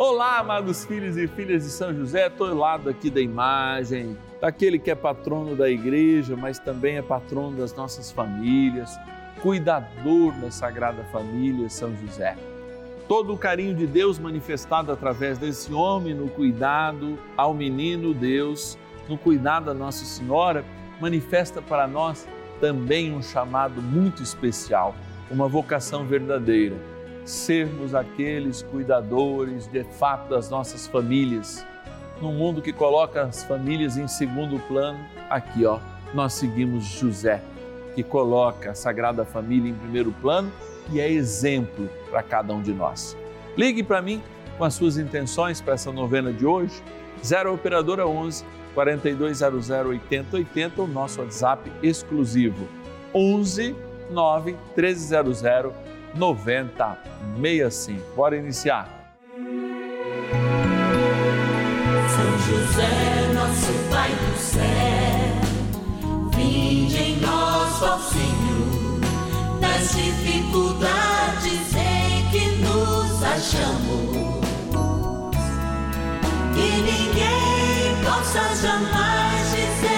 Olá, amados filhos e filhas de São José, estou lado aqui da imagem, daquele que é patrono da igreja, mas também é patrono das nossas famílias, cuidador da Sagrada Família, São José. Todo o carinho de Deus manifestado através desse homem no cuidado ao menino Deus, no cuidado da Nossa Senhora, manifesta para nós também um chamado muito especial, uma vocação verdadeira sermos aqueles cuidadores de fato das nossas famílias. Num mundo que coloca as famílias em segundo plano, aqui ó, nós seguimos José, que coloca a Sagrada Família em primeiro plano e é exemplo para cada um de nós. Ligue para mim com as suas intenções para essa novena de hoje, 0 Operadora 11 4200 8080, o nosso WhatsApp exclusivo, 11 9 1300 9065. Bora iniciar. São José, nosso Pai do céu, vinde em nós, ó Senhor, nas dificuldades em que nos achamos. Que ninguém possa jamais dizer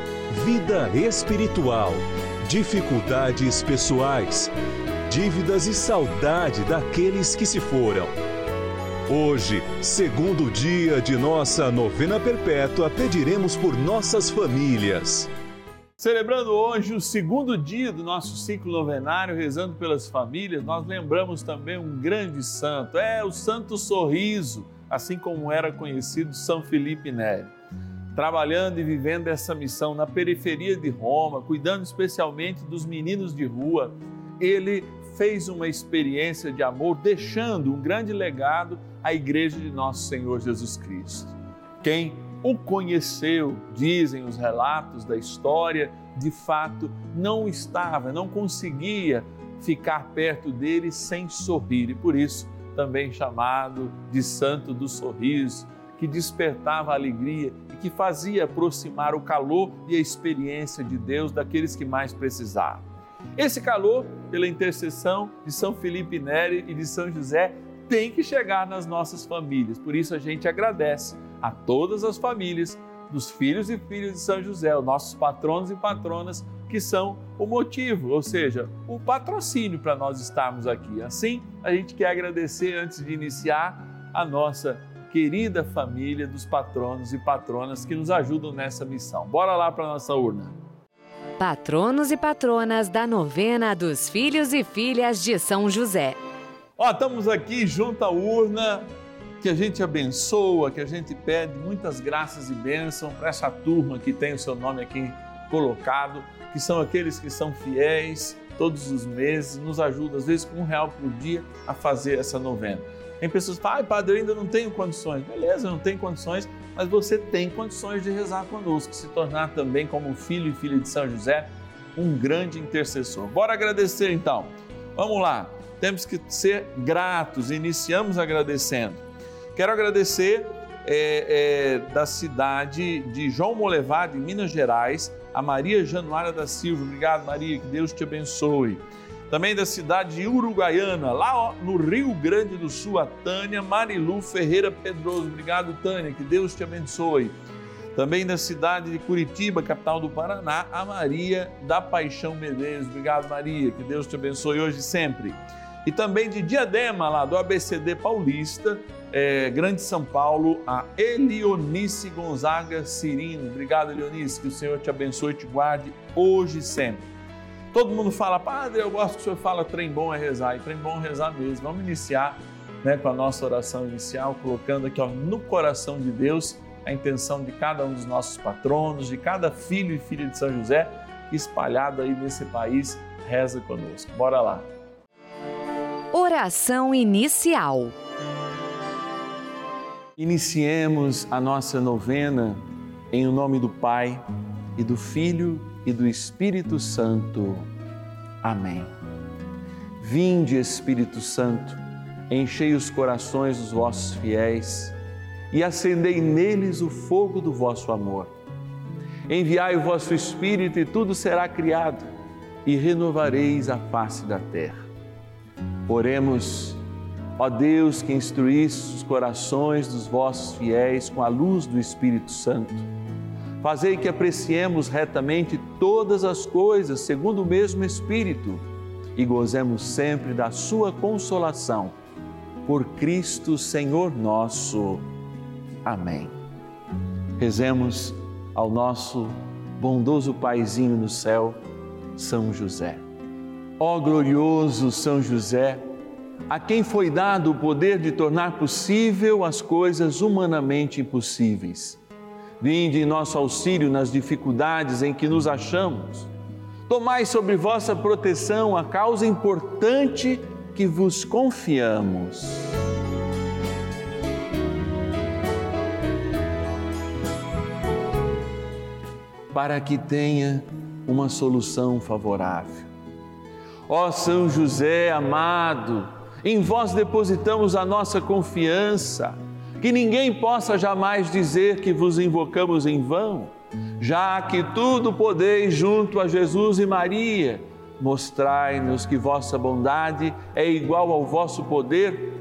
vida espiritual, dificuldades pessoais, dívidas e saudade daqueles que se foram. Hoje, segundo dia de nossa novena perpétua, pediremos por nossas famílias. Celebrando hoje o segundo dia do nosso ciclo novenário, rezando pelas famílias, nós lembramos também um grande santo, é o Santo Sorriso, assim como era conhecido São Felipe Neri trabalhando e vivendo essa missão na periferia de Roma, cuidando especialmente dos meninos de rua, ele fez uma experiência de amor, deixando um grande legado à Igreja de Nosso Senhor Jesus Cristo. Quem o conheceu, dizem os relatos da história, de fato não estava, não conseguia ficar perto dele sem sorrir, e por isso também chamado de Santo do Sorriso que despertava a alegria e que fazia aproximar o calor e a experiência de Deus daqueles que mais precisavam. Esse calor, pela intercessão de São Felipe Neri e de São José, tem que chegar nas nossas famílias. Por isso a gente agradece a todas as famílias dos filhos e filhas de São José, os nossos patronos e patronas, que são o motivo, ou seja, o patrocínio para nós estarmos aqui. Assim, a gente quer agradecer antes de iniciar a nossa querida família dos patronos e patronas que nos ajudam nessa missão. Bora lá para nossa urna. Patronos e patronas da novena dos filhos e filhas de São José. Ó, estamos aqui junto à urna que a gente abençoa, que a gente pede muitas graças e bênçãos para essa turma que tem o seu nome aqui colocado, que são aqueles que são fiéis todos os meses, nos ajudam, às vezes com um real por dia, a fazer essa novena. Tem pessoas que falam, ah, padre, eu ainda não tenho condições. Beleza, não tem condições, mas você tem condições de rezar conosco, se tornar também como filho e filha de São José, um grande intercessor. Bora agradecer então. Vamos lá, temos que ser gratos, iniciamos agradecendo. Quero agradecer é, é, da cidade de João Molevade, em Minas Gerais, a Maria Januária da Silva. Obrigado, Maria, que Deus te abençoe também da cidade de Uruguaiana, lá no Rio Grande do Sul, a Tânia Marilu Ferreira Pedroso. Obrigado, Tânia, que Deus te abençoe. Também da cidade de Curitiba, capital do Paraná, a Maria da Paixão Medeiros. Obrigado, Maria, que Deus te abençoe hoje e sempre. E também de Diadema, lá do ABCD Paulista, é, Grande São Paulo, a Elionice Gonzaga Cirino. Obrigado, Elionice, que o Senhor te abençoe e te guarde hoje e sempre. Todo mundo fala, Padre, eu gosto que o Senhor fala, trem bom é rezar, e trem bom é rezar mesmo. Vamos iniciar né, com a nossa oração inicial, colocando aqui ó, no coração de Deus a intenção de cada um dos nossos patronos, de cada filho e filha de São José, espalhado aí nesse país, reza conosco. Bora lá. Oração inicial. Iniciemos a nossa novena em o nome do Pai e do Filho e do Espírito Santo. Amém. Vinde, Espírito Santo, enchei os corações dos vossos fiéis e acendei neles o fogo do vosso amor. Enviai o vosso Espírito e tudo será criado e renovareis a face da terra. Oremos, ó Deus que instruísse os corações dos vossos fiéis com a luz do Espírito Santo. Fazei que apreciemos retamente todas as coisas segundo o mesmo Espírito e gozemos sempre da Sua consolação. Por Cristo Senhor nosso. Amém. Rezemos ao nosso bondoso Paizinho no céu, São José. Ó glorioso São José, a quem foi dado o poder de tornar possível as coisas humanamente impossíveis. Vinde em nosso auxílio nas dificuldades em que nos achamos. Tomai sobre vossa proteção a causa importante que vos confiamos. Para que tenha uma solução favorável. Ó São José amado, em vós depositamos a nossa confiança, que ninguém possa jamais dizer que vos invocamos em vão, já que tudo podeis junto a Jesus e Maria, mostrai-nos que vossa bondade é igual ao vosso poder.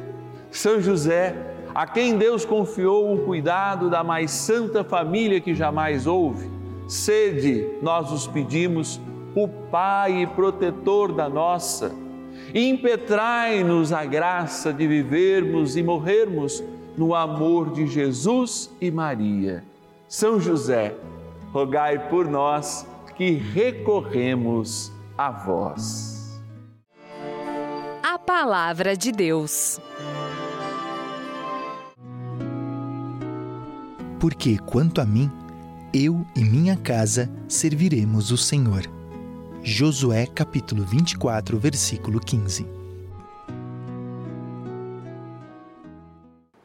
São José, a quem Deus confiou o cuidado da mais santa família que jamais houve, sede, nós os pedimos, o Pai protetor da nossa, impetrai-nos a graça de vivermos e morrermos no amor de Jesus e Maria. São José, rogai por nós que recorremos a vós. A Palavra de Deus. Porque quanto a mim, eu e minha casa serviremos o Senhor. Josué capítulo 24, versículo 15.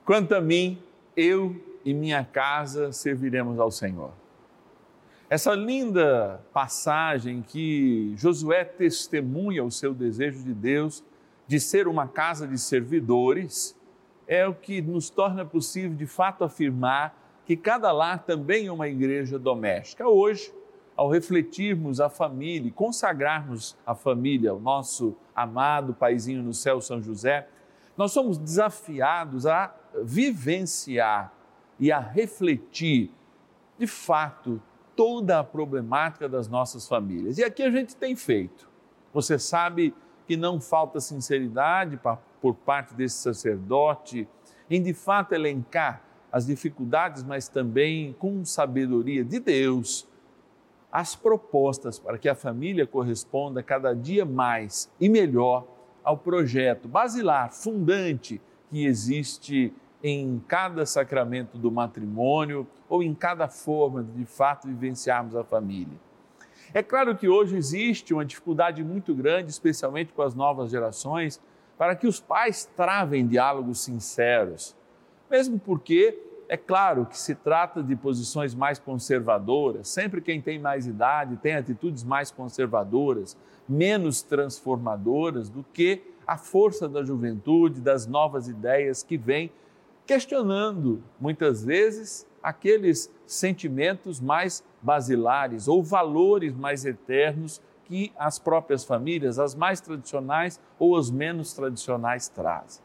Quanto a mim, eu e minha casa serviremos ao Senhor. Essa linda passagem que Josué testemunha o seu desejo de Deus de ser uma casa de servidores é o que nos torna possível de fato afirmar que cada lar também é uma igreja doméstica. Hoje, ao refletirmos a família e consagrarmos a família, o nosso amado paizinho no céu, São José, nós somos desafiados a vivenciar e a refletir, de fato, toda a problemática das nossas famílias. E aqui a gente tem feito. Você sabe que não falta sinceridade por parte desse sacerdote em de fato elencar as dificuldades, mas também com sabedoria de Deus, as propostas para que a família corresponda cada dia mais e melhor ao projeto basilar, fundante que existe em cada sacramento do matrimônio ou em cada forma de, de fato vivenciarmos a família. É claro que hoje existe uma dificuldade muito grande, especialmente com as novas gerações, para que os pais travem diálogos sinceros, mesmo porque é claro que se trata de posições mais conservadoras, sempre quem tem mais idade tem atitudes mais conservadoras, menos transformadoras do que a força da juventude, das novas ideias que vêm questionando muitas vezes aqueles sentimentos mais basilares ou valores mais eternos que as próprias famílias, as mais tradicionais ou as menos tradicionais, trazem.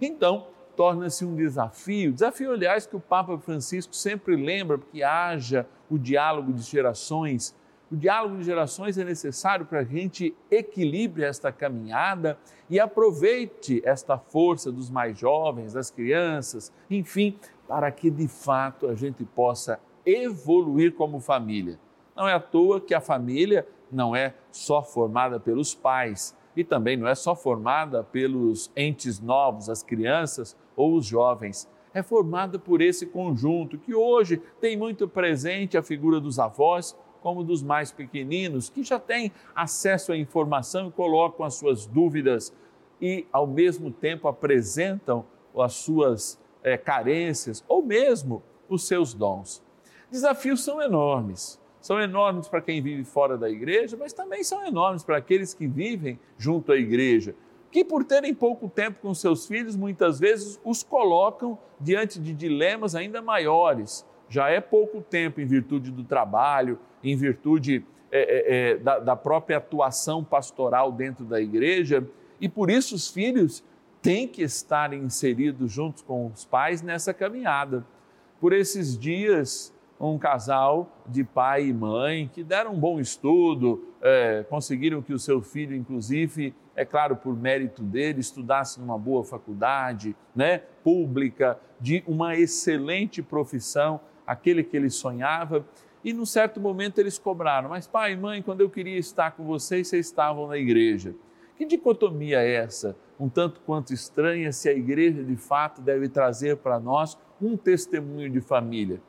Então, torna-se um desafio, desafio, aliás, que o Papa Francisco sempre lembra que haja o diálogo de gerações. O diálogo de gerações é necessário para a gente equilibre esta caminhada e aproveite esta força dos mais jovens, das crianças, enfim, para que de fato a gente possa evoluir como família. Não é à toa que a família não é só formada pelos pais e também não é só formada pelos entes novos, as crianças ou os jovens. É formada por esse conjunto que hoje tem muito presente a figura dos avós como dos mais pequeninos, que já têm acesso à informação e colocam as suas dúvidas e, ao mesmo tempo, apresentam as suas é, carências ou mesmo os seus dons. Desafios são enormes. São enormes para quem vive fora da igreja, mas também são enormes para aqueles que vivem junto à igreja, que, por terem pouco tempo com seus filhos, muitas vezes os colocam diante de dilemas ainda maiores. Já é pouco tempo em virtude do trabalho, em virtude é, é, é, da, da própria atuação pastoral dentro da igreja, e por isso os filhos têm que estar inseridos juntos com os pais nessa caminhada. Por esses dias, um casal de pai e mãe que deram um bom estudo, é, conseguiram que o seu filho, inclusive, é claro, por mérito dele, estudasse numa boa faculdade, né, pública, de uma excelente profissão, aquele que ele sonhava e num certo momento eles cobraram: Mas pai e mãe, quando eu queria estar com vocês, vocês estavam na igreja. Que dicotomia é essa? Um tanto quanto estranha, se a igreja de fato deve trazer para nós um testemunho de família.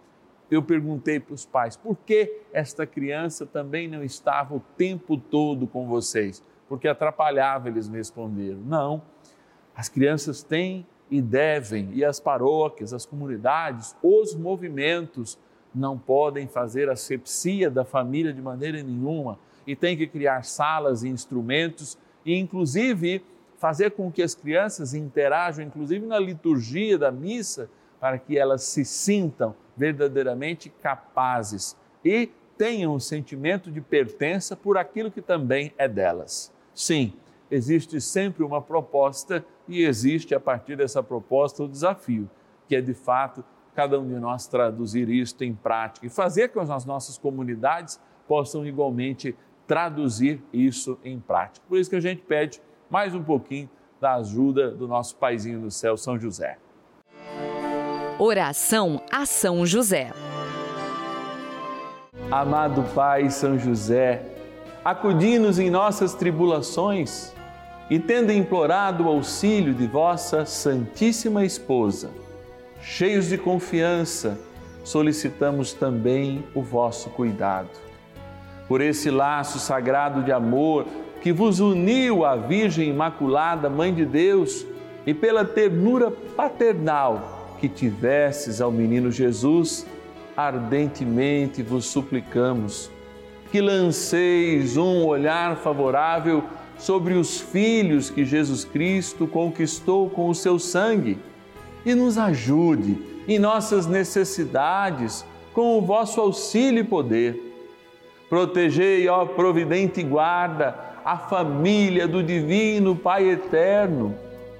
Eu perguntei para os pais: por que esta criança também não estava o tempo todo com vocês? Porque atrapalhava, eles me responderam. Não, as crianças têm e devem, e as paróquias, as comunidades, os movimentos, não podem fazer asepsia da família de maneira nenhuma e tem que criar salas e instrumentos e inclusive fazer com que as crianças interajam inclusive na liturgia da missa para que elas se sintam verdadeiramente capazes e tenham o sentimento de pertença por aquilo que também é delas. Sim, existe sempre uma proposta e existe a partir dessa proposta o desafio, que é de fato cada um de nós traduzir isto em prática e fazer com que as nossas comunidades possam igualmente traduzir isso em prática. Por isso que a gente pede mais um pouquinho da ajuda do nosso paizinho do céu, São José. Oração a São José. Amado Pai São José, acudi-nos em nossas tribulações e tendo implorado o auxílio de vossa Santíssima Esposa, cheios de confiança, solicitamos também o vosso cuidado. Por esse laço sagrado de amor que vos uniu à Virgem Imaculada, Mãe de Deus, e pela ternura paternal que tivesses ao menino Jesus, ardentemente vos suplicamos que lanceis um olhar favorável sobre os filhos que Jesus Cristo conquistou com o seu sangue e nos ajude em nossas necessidades com o vosso auxílio e poder. Protegei, ó providente guarda, a família do Divino Pai Eterno,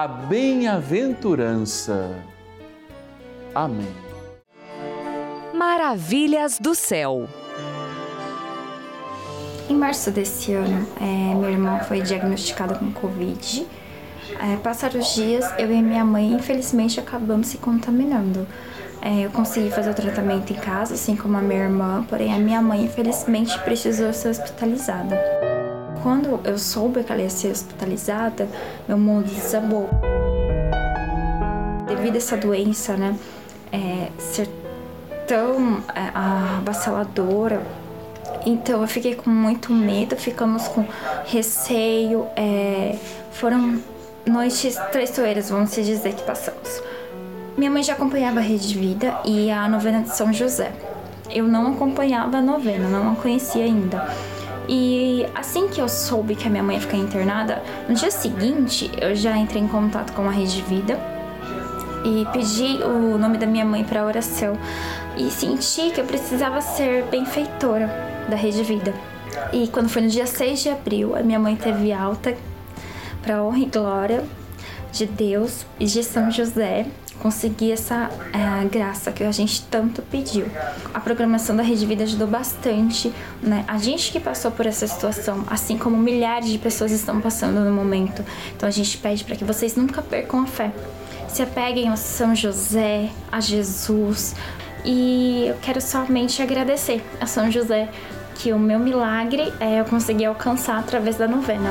a bem-aventurança. Amém. Maravilhas do céu. Em março desse ano, é, minha irmã foi diagnosticada com Covid é, passaram os dias, eu e minha mãe, infelizmente, acabamos se contaminando. É, eu consegui fazer o tratamento em casa, assim como a minha irmã, porém a minha mãe, infelizmente, precisou ser hospitalizada. Quando eu soube que ela ia ser hospitalizada, meu mundo desabou. Devido a essa doença, né, é, ser tão é, avassaladora, então eu fiquei com muito medo, ficamos com receio. É, foram noites traiçoeiras, vamos dizer, que passamos. Minha mãe já acompanhava a Rede Vida e a novena de São José. Eu não acompanhava a novena, não a conhecia ainda. E assim que eu soube que a minha mãe ia ficar internada, no dia seguinte eu já entrei em contato com a Rede Vida e pedi o nome da minha mãe para oração e senti que eu precisava ser benfeitora da Rede Vida. E quando foi no dia 6 de abril, a minha mãe teve alta para honra e glória de Deus e de São José conseguir essa é, graça que a gente tanto pediu. A programação da Rede Vida ajudou bastante, né? A gente que passou por essa situação, assim como milhares de pessoas estão passando no momento. Então a gente pede para que vocês nunca percam a fé. Se apeguem a São José, a Jesus. E eu quero somente agradecer a São José que o meu milagre é eu consegui alcançar através da novena.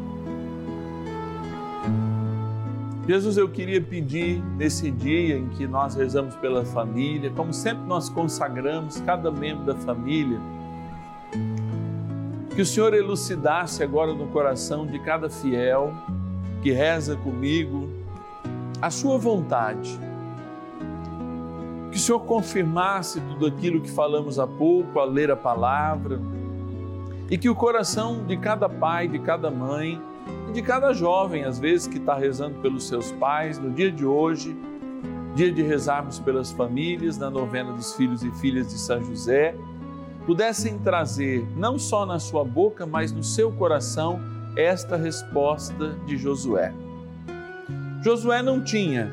Jesus, eu queria pedir nesse dia em que nós rezamos pela família, como sempre nós consagramos cada membro da família, que o Senhor elucidasse agora no coração de cada fiel que reza comigo a sua vontade. Que o Senhor confirmasse tudo aquilo que falamos há pouco, ao ler a palavra, e que o coração de cada pai, de cada mãe, e de cada jovem, às vezes, que está rezando pelos seus pais, no dia de hoje, dia de rezarmos pelas famílias, na novena dos filhos e filhas de São José, pudessem trazer, não só na sua boca, mas no seu coração, esta resposta de Josué. Josué não tinha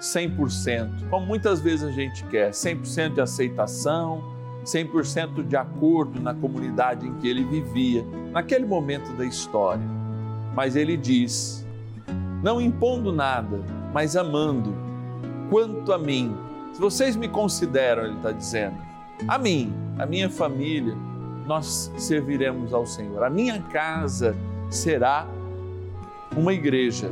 100%, como muitas vezes a gente quer, 100% de aceitação, 100% de acordo na comunidade em que ele vivia, naquele momento da história mas ele diz: não impondo nada, mas amando, quanto a mim. Se vocês me consideram, ele está dizendo, a mim, a minha família, nós serviremos ao Senhor. A minha casa será uma igreja.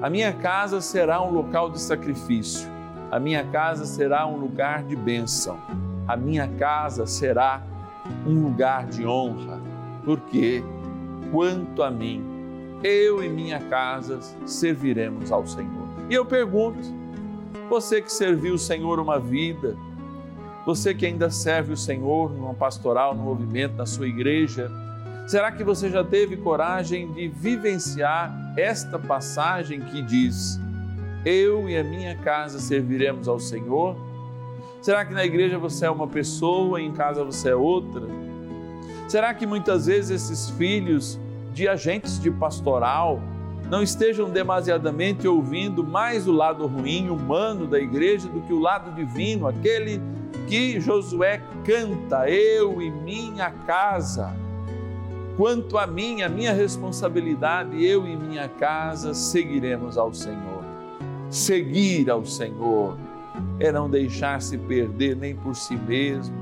A minha casa será um local de sacrifício. A minha casa será um lugar de bênção. A minha casa será um lugar de honra. Porque, quanto a mim, eu e minha casa serviremos ao Senhor. E eu pergunto, você que serviu o Senhor uma vida, você que ainda serve o Senhor numa pastoral, no movimento, na sua igreja, será que você já teve coragem de vivenciar esta passagem que diz: Eu e a minha casa serviremos ao Senhor? Será que na igreja você é uma pessoa e em casa você é outra? Será que muitas vezes esses filhos de agentes de pastoral não estejam demasiadamente ouvindo mais o lado ruim, humano da igreja do que o lado divino, aquele que Josué canta, eu e minha casa. Quanto a mim, a minha responsabilidade, eu e minha casa seguiremos ao Senhor. Seguir ao Senhor é não deixar-se perder nem por si mesmo.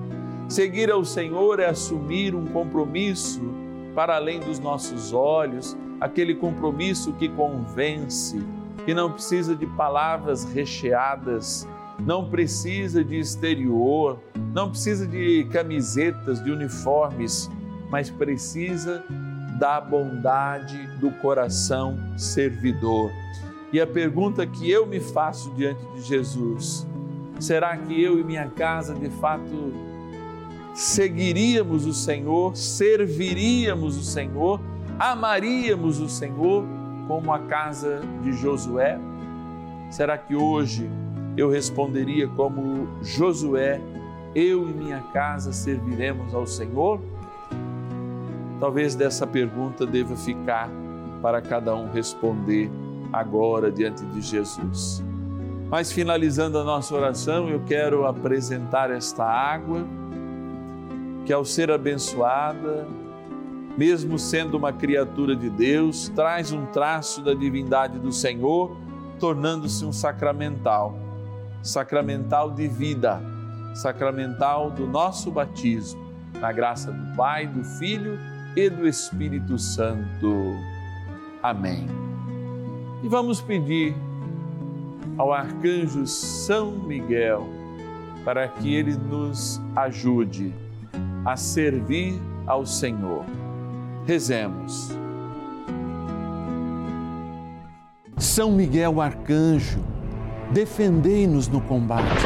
Seguir ao Senhor é assumir um compromisso para além dos nossos olhos, aquele compromisso que convence, que não precisa de palavras recheadas, não precisa de exterior, não precisa de camisetas, de uniformes, mas precisa da bondade do coração servidor. E a pergunta que eu me faço diante de Jesus: será que eu e minha casa de fato seguiríamos o Senhor, serviríamos o Senhor, amaríamos o Senhor como a casa de Josué? Será que hoje eu responderia como Josué, eu e minha casa serviremos ao Senhor? Talvez dessa pergunta deva ficar para cada um responder agora diante de Jesus. Mas finalizando a nossa oração, eu quero apresentar esta água que, ao ser abençoada, mesmo sendo uma criatura de Deus, traz um traço da divindade do Senhor, tornando-se um sacramental sacramental de vida, sacramental do nosso batismo, na graça do Pai, do Filho e do Espírito Santo. Amém. E vamos pedir ao arcanjo São Miguel para que ele nos ajude a servir ao Senhor. Rezemos. São Miguel arcanjo, defendei-nos no combate.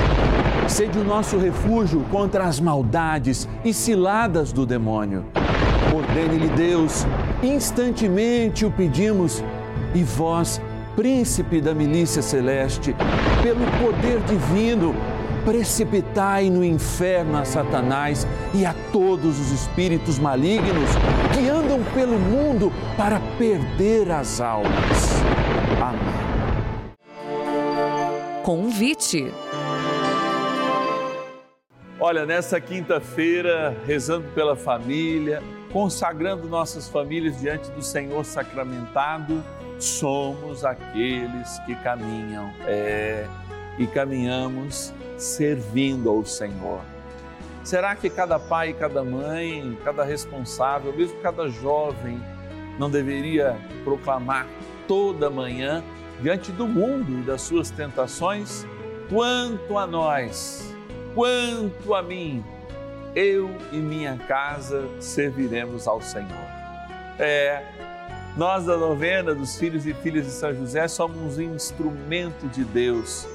Sede o nosso refúgio contra as maldades e ciladas do demônio. Ordene-lhe Deus, instantemente o pedimos, e vós, príncipe da milícia celeste, pelo poder divino, precipitai no inferno a Satanás e a todos os espíritos malignos que andam pelo mundo para perder as almas. Amém. Convite. Olha, nessa quinta-feira, rezando pela família, consagrando nossas famílias diante do Senhor sacramentado, somos aqueles que caminham é, e caminhamos servindo ao Senhor. Será que cada pai, cada mãe, cada responsável, mesmo cada jovem, não deveria proclamar toda manhã, diante do mundo e das suas tentações? Quanto a nós, quanto a mim, eu e minha casa serviremos ao Senhor. É, nós da novena dos filhos e filhas de São José somos um instrumento de Deus.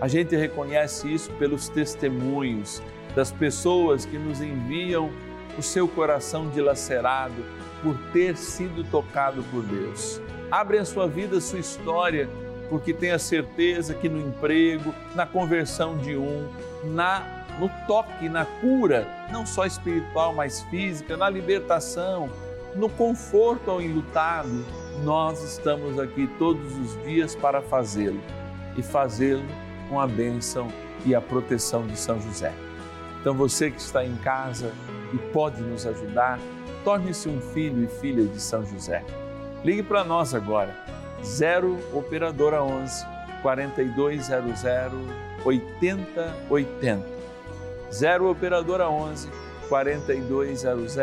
A gente reconhece isso pelos testemunhos das pessoas que nos enviam o seu coração dilacerado por ter sido tocado por Deus. Abre a sua vida, a sua história, porque tenha certeza que no emprego, na conversão de um, na no toque, na cura, não só espiritual, mas física, na libertação, no conforto ao enlutado, nós estamos aqui todos os dias para fazê-lo e fazê-lo com a bênção e a proteção de São José. Então você que está em casa e pode nos ajudar, torne-se um filho e filha de São José. Ligue para nós agora, 0 Operadora 11 4200 8080. 0 Operadora 11 4200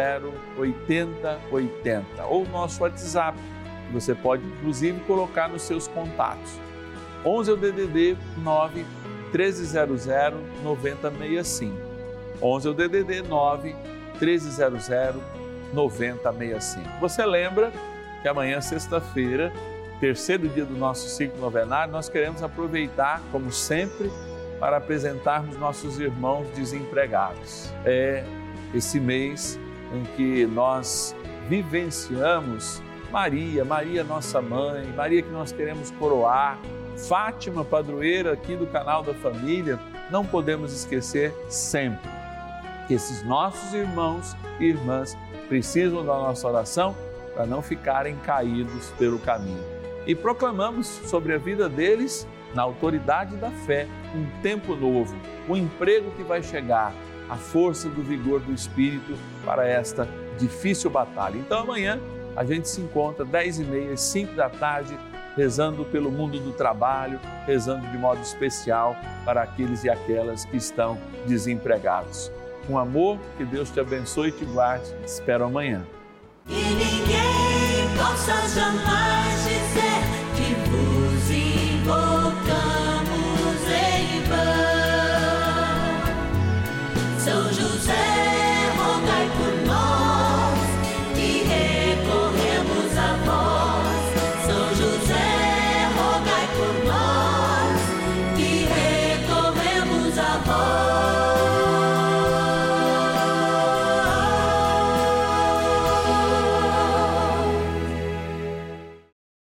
8080 ou nosso WhatsApp, que você pode inclusive colocar nos seus contatos. 11 é o DDD 9 1300 9065. 11 é o DDD 9 1300 9065. Você lembra que amanhã, sexta-feira, terceiro dia do nosso ciclo novenário, nós queremos aproveitar, como sempre, para apresentarmos nossos irmãos desempregados. É esse mês em que nós vivenciamos Maria, Maria nossa mãe, Maria que nós queremos coroar, Fátima, padroeira aqui do canal da família, não podemos esquecer sempre que esses nossos irmãos e irmãs precisam da nossa oração para não ficarem caídos pelo caminho. E proclamamos sobre a vida deles, na autoridade da fé, um tempo novo, um emprego que vai chegar, a força do vigor do Espírito para esta difícil batalha. Então amanhã a gente se encontra 10 e meia, 5 da tarde, rezando pelo mundo do trabalho, rezando de modo especial para aqueles e aquelas que estão desempregados. Com amor, que Deus te abençoe e te guarde. Te espero amanhã. E ninguém possa jamais dizer